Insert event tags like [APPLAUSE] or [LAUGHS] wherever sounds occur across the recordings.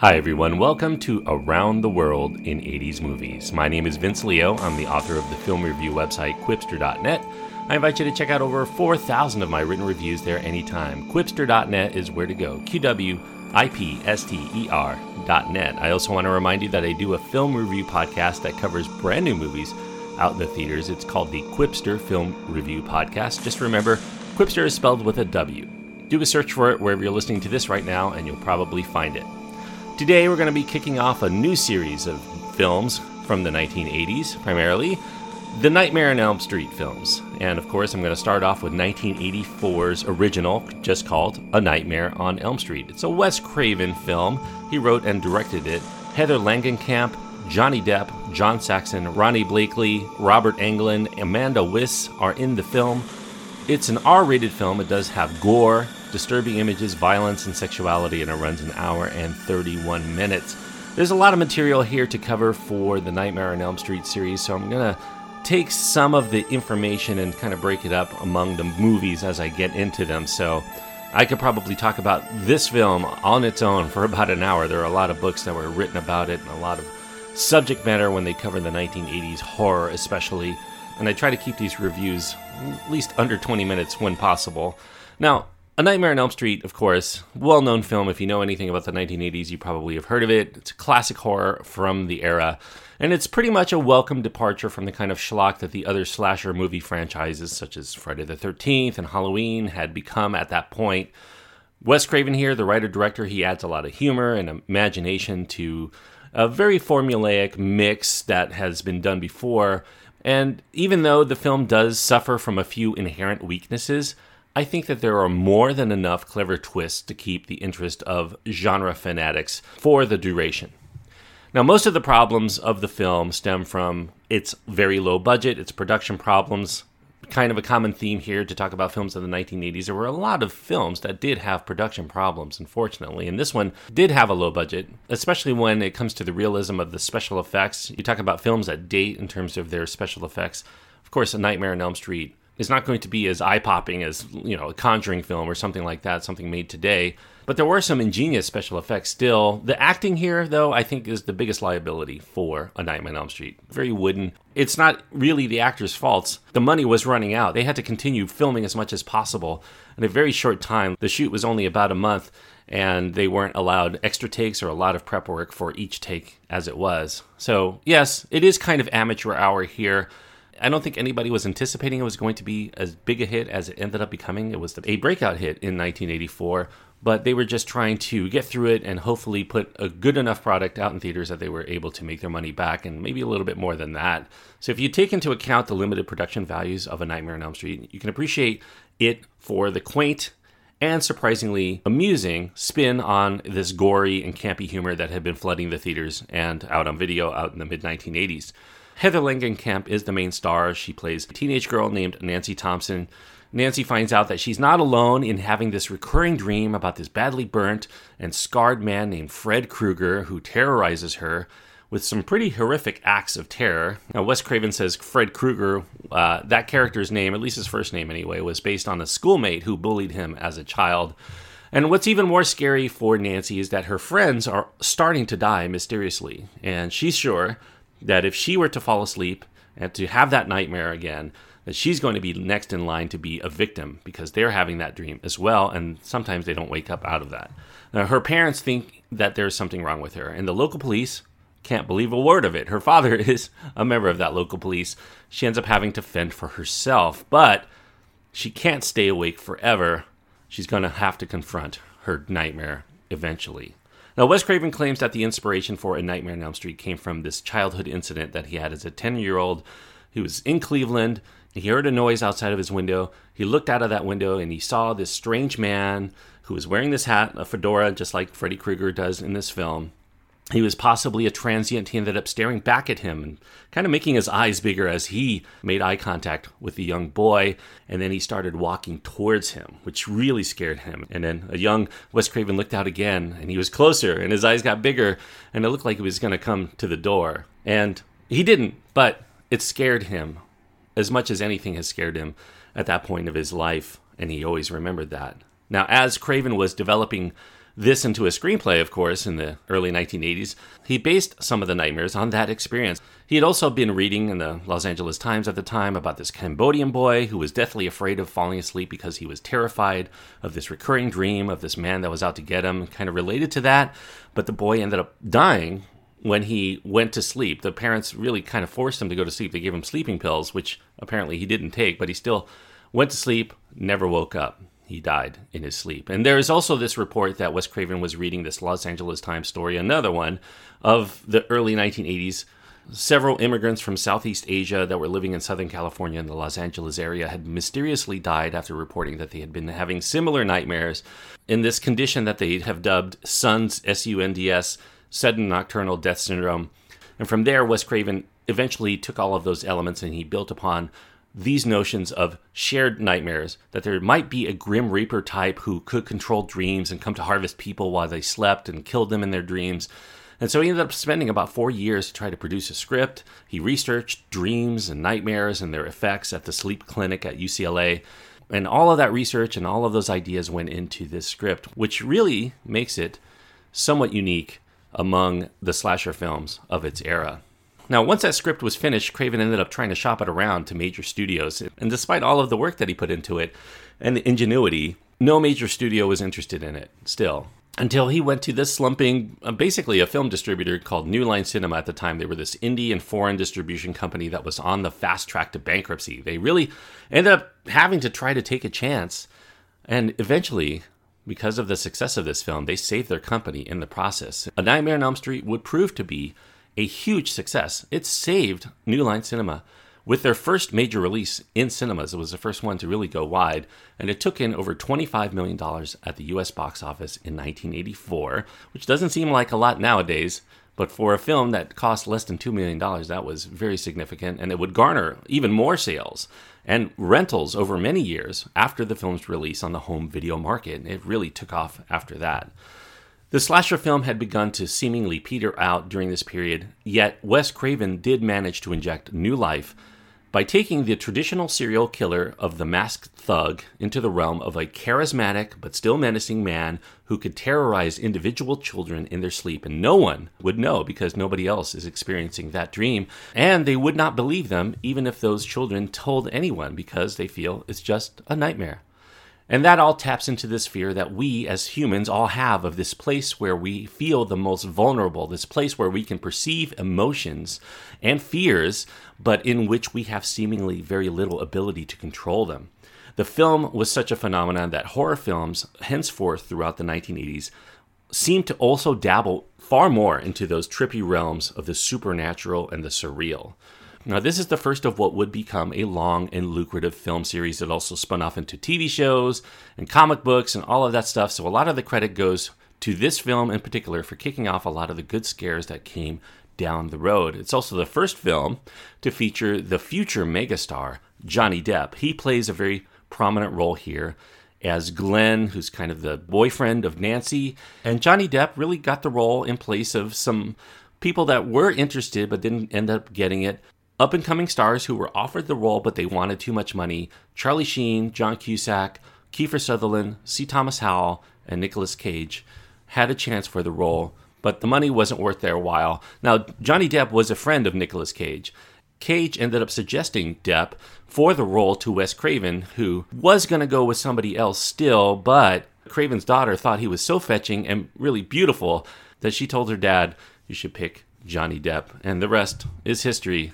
Hi, everyone. Welcome to Around the World in 80s Movies. My name is Vince Leo. I'm the author of the film review website Qwipster.net. I invite you to check out over 4,000 of my written reviews there anytime. Qwipster.net is where to go. Q W I P S T E R.net. I also want to remind you that I do a film review podcast that covers brand new movies out in the theaters. It's called the Qwipster Film Review Podcast. Just remember, Qwipster is spelled with a W. Do a search for it wherever you're listening to this right now, and you'll probably find it. Today, we're going to be kicking off a new series of films from the 1980s, primarily the Nightmare on Elm Street films. And of course, I'm going to start off with 1984's original, just called A Nightmare on Elm Street. It's a Wes Craven film. He wrote and directed it. Heather Langenkamp, Johnny Depp, John Saxon, Ronee Blakley, Robert Englund, Amanda Wyss are in the film. It's an R rated film. It does have gore, disturbing images, violence, and sexuality, and it runs an hour and 31 minutes. There's a lot of material here to cover for the Nightmare on Elm Street series, so I'm going to take some of the information and kind of break it up among the movies as I get into them. So I could probably talk about this film on its own for [LAUGHS] about an hour. There are a lot of books that were written about it and a lot of subject matter when they cover the 1980s horror, especially. And I try to keep these reviews at least under 20 minutes when possible. Now, a Nightmare on Elm Street, of course, well known film. If you know anything about the 1980s, you probably have heard of it. It's a classic horror from the era, and it's pretty much a welcome departure from the kind of schlock that the other slasher movie franchises, such as Friday the 13th and Halloween, had become at that point. Wes Craven here, the writer director, he adds a lot of humor and imagination to a very formulaic mix that has been done before. And even though the film does suffer from a few inherent weaknesses, I think that there are more than enough clever twists to keep the interest of genre fanatics for the duration. Now, most of the problems of the film stem from its very low budget, its production problems. Kind of a common theme here to talk about films of the 1980s. There were a lot of films that did have production problems, unfortunately, and this one did have a low budget, especially when it comes to the realism of the special effects. You talk about films that date in terms of their special effects. Of course, A Nightmare on Elm Street is not going to be as eye popping as you know a Conjuring film or something like that, something made today. But there were some ingenious special effects still. The acting here, though, I think is the biggest liability for A Nightmare on Elm Street. Very wooden. It's not really the actors' faults. The money was running out. They had to continue filming as much as possible in a very short time. The shoot was only about a month, and they weren't allowed extra takes or a lot of prep work for each take as it was. So, yes, it is kind of amateur hour here. I don't think anybody was anticipating it was going to be as big a hit as it ended up becoming. It was a breakout hit in 1984, but they were just trying to get through it and hopefully put a good enough product out in theaters that they were able to make their money back and maybe a little bit more than that. So if you take into account the limited production values of A Nightmare on Elm Street, you can appreciate it for the quaint and surprisingly amusing spin on this gory and campy humor that had been flooding the theaters and out on video out in the mid 1980s. Heather Langenkamp is the main star. She plays a teenage girl named Nancy Thompson. Nancy finds out that she's not alone in having this recurring dream about this badly burnt and scarred man named Fred Krueger who terrorizes her with some pretty horrific acts of terror. Now, Wes Craven says Fred Krueger, uh, that character's name, at least his first name anyway, was based on a schoolmate who bullied him as a child. And what's even more scary for Nancy is that her friends are starting to die mysteriously, and she's sure that if she were to fall asleep and to have that nightmare again, that she's going to be next in line to be a victim because they're having that dream as well, and sometimes they don't wake up out of that. Now, her parents think that there's something wrong with her, and the local police can't believe a word of it. Her father [LAUGHS] is a member of that local police. She ends up having to fend for herself, but she can't stay awake forever. She's going to have to confront her nightmare eventually. Now, Wes Craven claims that the inspiration for A Nightmare on Elm Street came from this childhood incident that he had as a 10 year old. He was in Cleveland. He heard a noise outside of his window. He looked out of that window and he saw this strange man who was wearing this hat, a fedora, just like Freddy Krueger does in this film he was possibly a transient. He ended up staring back at him and kind of making his eyes bigger as he made eye contact with the young boy. And then he started walking towards him, which really scared him. And then a young Wes Craven looked out again and he was closer and his eyes got bigger and it looked like he was going to come to the door. And he didn't, but it scared him as much as anything has scared him at that point of his life. And he always remembered that. Now, as Craven was developing this into a screenplay, of course, in the early 1980s, he based some of the nightmares on that experience. He had also been reading in the Los Angeles Times at the time about this Cambodian boy who was deathly afraid of falling asleep because he was terrified of this recurring dream of this man that was out to get him, kind of related to that. But the boy ended up dying when he went to sleep. The parents really kind of forced him to go to sleep. They gave him sleeping pills, which apparently he didn't take, but he still went to sleep, never woke up. He died in his sleep. And there is also this report that Wes Craven was reading this Los Angeles Times story, another one of the early 1980s. Several immigrants from Southeast Asia that were living in Southern California in the Los Angeles area had mysteriously died after reporting that they had been having similar nightmares in this condition that they have dubbed SUNDS, S U N D S, sudden nocturnal death syndrome. And from there, Wes Craven eventually took all of those elements and he built upon these notions of shared nightmares that there might be a grim reaper type who could control dreams and come to harvest people while they slept and killed them in their dreams. And so he ended up spending about four years to try to produce a script. He researched dreams and nightmares and their effects at the sleep clinic at UCLA. And all of that research and all of those ideas went into this script, which really makes it somewhat unique among the slasher films of its era. Now, once that script was finished, Craven ended up trying to shop it around to major studios. And despite all of the work that he put into it and the ingenuity, no major studio was interested in it still. Until he went to this slumping, uh, basically a film distributor called New Line Cinema at the time. They were this indie and foreign distribution company that was on the fast track to bankruptcy. They really ended up having to try to take a chance. And eventually, because of the success of this film, they saved their company in the process. A Nightmare on Elm Street would prove to be a huge success. It saved New Line Cinema with their first major release in cinemas. It was the first one to really go wide, and it took in over $25 million at the US box office in 1984, which doesn't seem like a lot nowadays. But for a film that cost less than $2 million, that was very significant, and it would garner even more sales and rentals over many years after the film's release on the home video market. It really took off after that. The slasher film had begun to seemingly peter out during this period, yet Wes Craven did manage to inject new life by taking the traditional serial killer of the masked thug into the realm of a charismatic but still menacing man who could terrorize individual children in their sleep, and no one would know because nobody else is experiencing that dream, and they would not believe them even if those children told anyone because they feel it's just a nightmare. And that all taps into this fear that we as humans all have of this place where we feel the most vulnerable, this place where we can perceive emotions and fears, but in which we have seemingly very little ability to control them. The film was such a phenomenon that horror films, henceforth throughout the 1980s, seemed to also dabble far more into those trippy realms of the supernatural and the surreal. Now, this is the first of what would become a long and lucrative film series that also spun off into TV shows and comic books and all of that stuff. So, a lot of the credit goes to this film in particular for kicking off a lot of the good scares that came down the road. It's also the first film to feature the future megastar, Johnny Depp. He plays a very prominent role here as Glenn, who's kind of the boyfriend of Nancy. And Johnny Depp really got the role in place of some people that were interested but didn't end up getting it up and coming stars who were offered the role but they wanted too much money Charlie Sheen, John Cusack, Kiefer Sutherland, C. Thomas Howell, and Nicolas Cage had a chance for the role, but the money wasn't worth their while. Now, Johnny Depp was a friend of Nicolas Cage. Cage ended up suggesting Depp for the role to Wes Craven, who was going to go with somebody else still, but Craven's daughter thought he was so fetching and really beautiful that she told her dad, You should pick Johnny Depp. And the rest is history.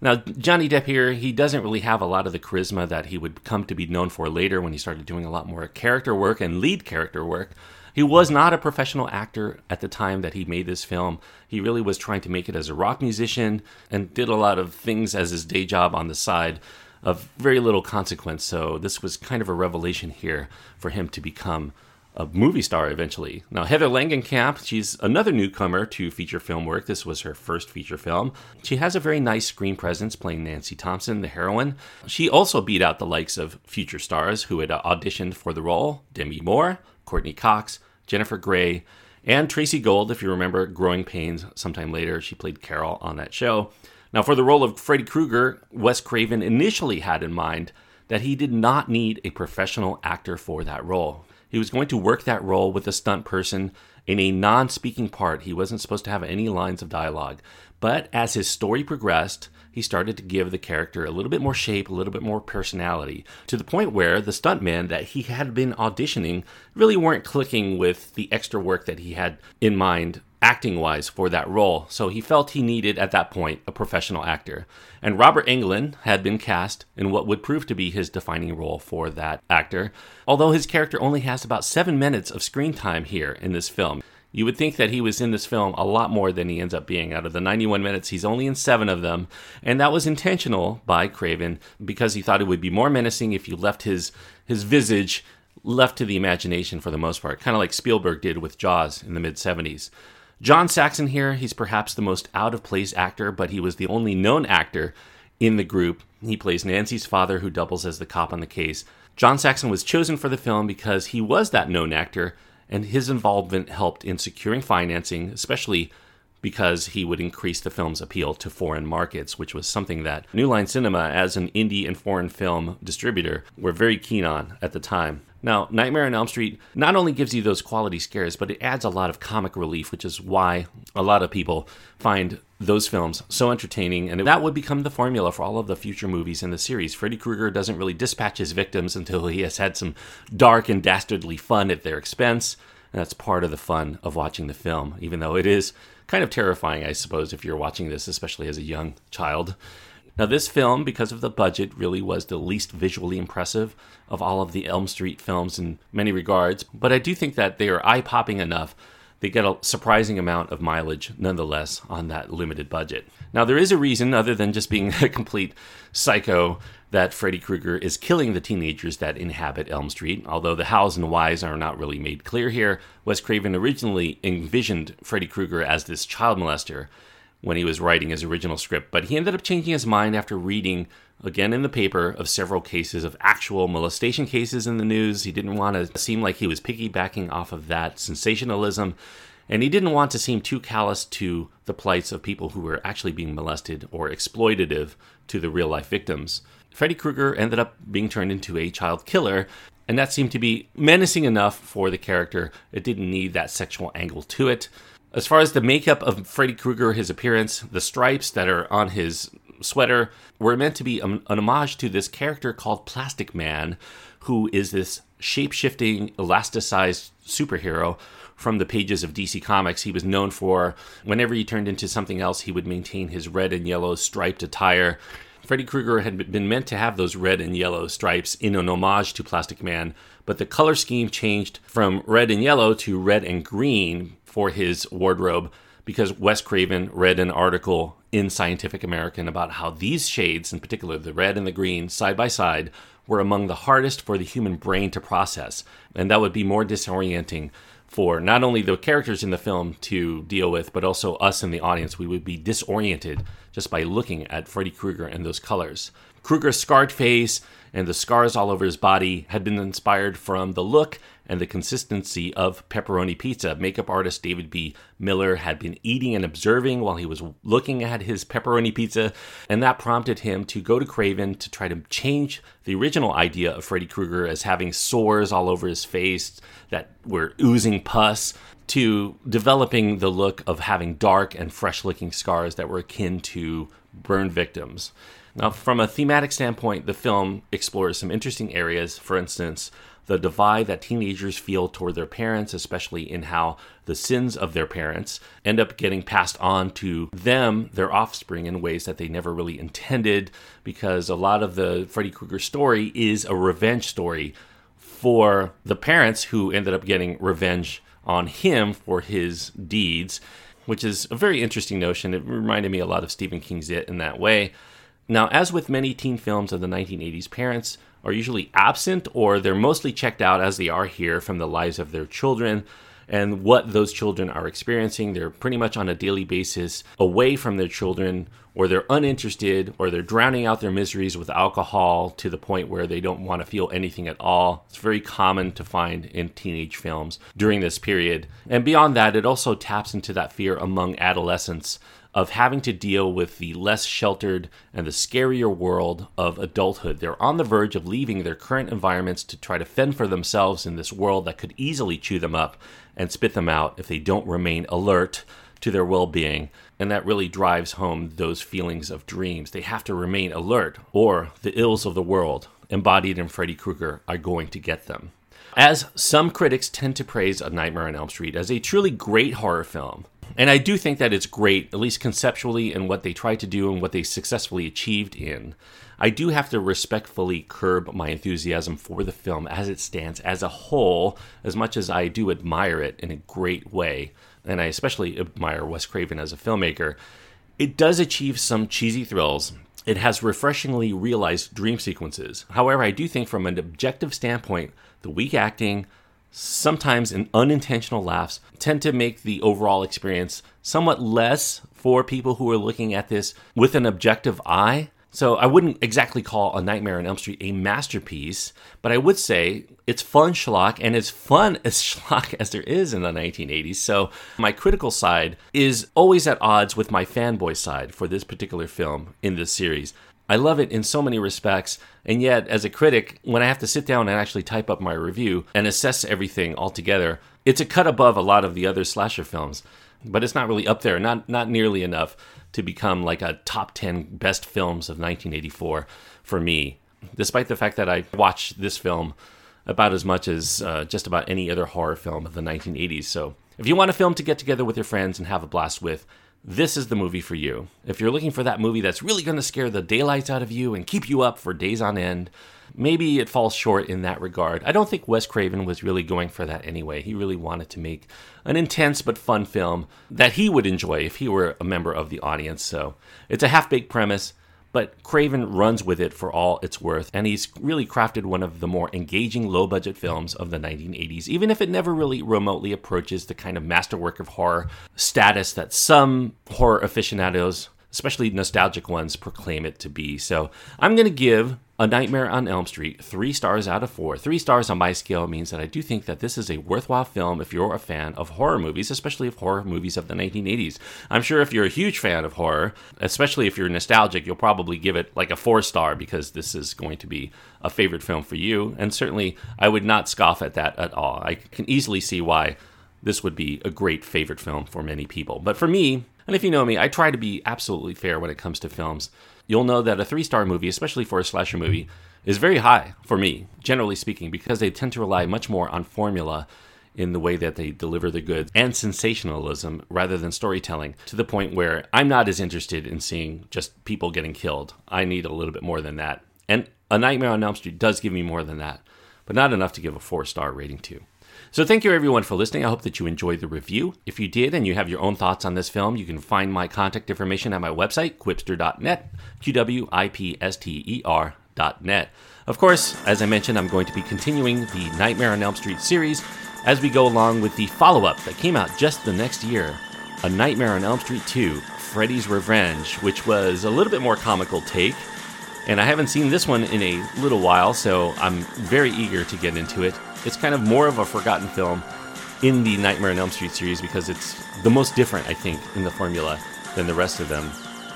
Now, Johnny Depp here, he doesn't really have a lot of the charisma that he would come to be known for later when he started doing a lot more character work and lead character work. He was not a professional actor at the time that he made this film. He really was trying to make it as a rock musician and did a lot of things as his day job on the side of very little consequence. So, this was kind of a revelation here for him to become a movie star eventually. Now, Heather Langenkamp, she's another newcomer to feature film work. This was her first feature film. She has a very nice screen presence playing Nancy Thompson, the heroine. She also beat out the likes of future stars who had auditioned for the role Demi Moore, Courteney Cox, Jennifer Grey, and Tracey Gold, if you remember Growing Pains sometime later. She played Carol on that show. Now, for the role of Freddy Krueger, Wes Craven initially had in mind that he did not need a professional actor for that role. He was going to work that role with a stunt person in a non speaking part. He wasn't supposed to have any lines of dialogue. But as his story progressed, he started to give the character a little bit more shape, a little bit more personality, to the point where the stuntmen that he had been auditioning really weren't clicking with the extra work that he had in mind acting wise for that role. So he felt he needed at that point a professional actor. And Robert Englund had been cast in what would prove to be his defining role for that actor, although his character only has about seven minutes of screen time here in this film. You would think that he was in this film a lot more than he ends up being. Out of the 91 minutes, he's only in seven of them. And that was intentional by Craven because he thought it would be more menacing if you left his, his visage left to the imagination for the most part, kind of like Spielberg did with Jaws in the mid 70s. John Saxon here, he's perhaps the most out of place actor, but he was the only known actor in the group. He plays Nancy's father, who doubles as the cop on the case. John Saxon was chosen for the film because he was that known actor and his involvement helped in securing financing, especially because he would increase the film's appeal to foreign markets, which was something that New Line Cinema, as an indie and foreign film distributor, were very keen on at the time. Now, Nightmare on Elm Street not only gives you those quality scares, but it adds a lot of comic relief, which is why a lot of people find those films so entertaining, and that would become the formula for all of the future movies in the series. Freddy Krueger doesn't really dispatch his victims until he has had some dark and dastardly fun at their expense, and that's part of the fun of watching the film, even though it is kind of terrifying, I suppose, if you're watching this, especially as a young child. Now, this film, because of the budget, really was the least visually impressive of all of the Elm Street films in many regards, but I do think that they are eye popping enough they get a surprising amount of mileage nonetheless on that limited budget. Now, there is a reason, other than just being [LAUGHS] a complete psycho, that Freddy Krueger is killing the teenagers that inhabit Elm Street. Although the hows and whys are not really made clear here, Wes Craven originally envisioned Freddy Krueger as this child molester when he was writing his original script, but he ended up changing his mind after reading again in the paper of several cases of actual molestation cases in the news. He didn't want to seem like he was piggybacking off of that sensationalism, and he didn't want to seem too callous to the plights of people who were actually being molested or exploitative to the real life victims. Freddy Krueger ended up being turned into a child killer, and that seemed to be menacing enough for the character. It didn't need that sexual angle to it. As far as the makeup of Freddy Krueger, his appearance, the stripes that are on his sweater were meant to be an, an homage to this character called Plastic Man, who is this shape shifting, elasticized superhero from the pages of DC Comics. He was known for whenever he turned into something else, he would maintain his red and yellow striped attire. Freddy Krueger had been meant to have those red and yellow stripes in an homage to Plastic Man, but the color scheme changed from red and yellow to red and green for his wardrobe because Wes Craven read an article in Scientific American about how these shades, in particular the red and the green, side by side, were among the hardest for the human brain to process. And that would be more disorienting for not only the characters in the film to deal with, but also us in the audience. We would be disoriented just by looking at Freddy Krueger and those colors. Krueger's scarred face and the scars all over his body had been inspired from the look and the consistency of pepperoni pizza. Makeup artist David B. Miller had been eating and observing while he was looking at his pepperoni pizza, and that prompted him to go to Craven to try to change the original idea of Freddy Krueger as having sores all over his face that were oozing pus to developing the look of having dark and fresh looking scars that were akin to burn victims. Now, from a thematic standpoint, the film explores some interesting areas. For instance, the divide that teenagers feel toward their parents, especially in how the sins of their parents end up getting passed on to them, their offspring, in ways that they never really intended, because a lot of the Freddy Krueger story is a revenge story for the parents who ended up getting revenge on him for his deeds, which is a very interesting notion. It reminded me a lot of Stephen King's It in that way. Now, as with many teen films of the 1980s, parents are usually absent or they're mostly checked out as they are here from the lives of their children and what those children are experiencing. They're pretty much on a daily basis away from their children, or they're uninterested, or they're drowning out their miseries with alcohol to the point where they don't want to feel anything at all. It's very common to find in teenage films during this period. And beyond that, it also taps into that fear among adolescents of having to deal with the less sheltered and the scarier world of adulthood. They're on the verge of leaving their current environments to try to fend for themselves in this world that could easily chew them up and spit them out if they don't remain alert to their well being. And that really drives home those feelings of dreams. They have to remain alert, or the ills of the world, embodied in Freddy Krueger, are going to get them. As some critics tend to praise A Nightmare on Elm Street as a truly great horror film, and I do think that it's great, at least conceptually, in what they tried to do and what they successfully achieved in. I do have to respectfully curb my enthusiasm for the film as it stands as a whole, as much as I do admire it in a great way. And I especially admire Wes Craven as a filmmaker. It does achieve some cheesy thrills. It has refreshingly realized dream sequences. However, I do think from an objective standpoint, the weak acting, sometimes in unintentional laughs tend to make the overall experience somewhat less for people who are looking at this with an objective eye. So I wouldn't exactly call A Nightmare on Elm Street a masterpiece, but I would say it's fun schlock and as fun [LAUGHS] as schlock as there is in the 1980s. So my critical side is always at odds with my fanboy side for this particular film in this series. I love it in so many respects, and yet, as a critic, when I have to sit down and actually type up my review and assess everything altogether, it's a cut above a lot of the other slasher films. But it's not really up there, not not nearly enough to become like a top 10 best films of 1984 for me, despite the fact that I watched this film about as much as uh, just about any other horror film of the 1980s. So, if you want a film to get together with your friends and have a blast with, this is the movie for you. If you're looking for that movie that's really going to scare the daylights out of you and keep you up for days on end, maybe it falls short in that regard. I don't think Wes Craven was really going for that anyway. He really wanted to make an intense but fun film that he would enjoy if he were a member of the audience. So it's a half baked premise but Craven runs with it for all it's worth, and he's really crafted one of the more engaging low budget films of the 1980s, even if it never really remotely approaches the kind of masterwork of horror status that some horror aficionados especially nostalgic ones, proclaim it to be. So I'm going to give A Nightmare on Elm Street three stars out of four. Three stars on my scale means that I do think that this is a worthwhile film if you're a fan of horror movies, especially of horror movies of the 1980s. I'm sure if you're a huge fan of horror, especially if you're nostalgic, you'll probably give it like a four star because this is going to be a favorite film for you. And certainly, I would not scoff at that at all. I can easily see why this would be a great favorite film for many people. But for me, and if you know me, I try to be absolutely fair when it comes to films. You'll know that a three star movie, especially for a slasher movie, is very high for me, generally speaking, because they tend to rely much more on formula in the way that they deliver the goods and sensationalism rather than storytelling to the point where I'm not as interested in seeing just people getting killed. I need a little bit more than that. And A Nightmare on Elm Street does give me more than that, but not enough to give a four star rating to. So thank you everyone for listening. I hope that you enjoyed the review. If you did and you have your own thoughts on this film, you can find my contact information at my website, qwipster.net, Q W I P S T E R.net. Of course, as I mentioned, I'm going to be continuing the Nightmare on Elm Street series as we go along with the follow up that came out just the next year A Nightmare on Elm Street 2 Freddy's Revenge, which was a little bit more comical take. And I haven't seen this one in a little while, so I'm very eager to get into it. It's kind of more of a forgotten film in the Nightmare on Elm Street series because it's the most different, I think, in the formula than the rest of them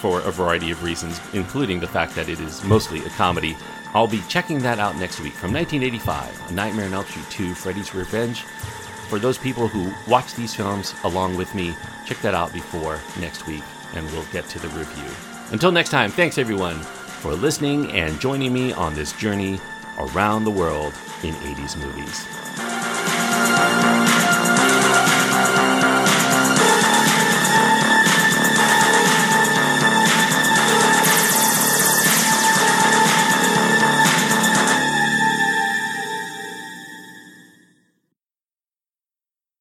for a variety of reasons, including the fact that it is mostly a comedy. I'll be checking that out next week from 1985, A Nightmare on Elm Street 2, Freddy's Revenge. For those people who watch these films along with me, check that out before next week and we'll get to the review. Until next time, thanks everyone for listening and joining me on this journey around the world in 80s movies.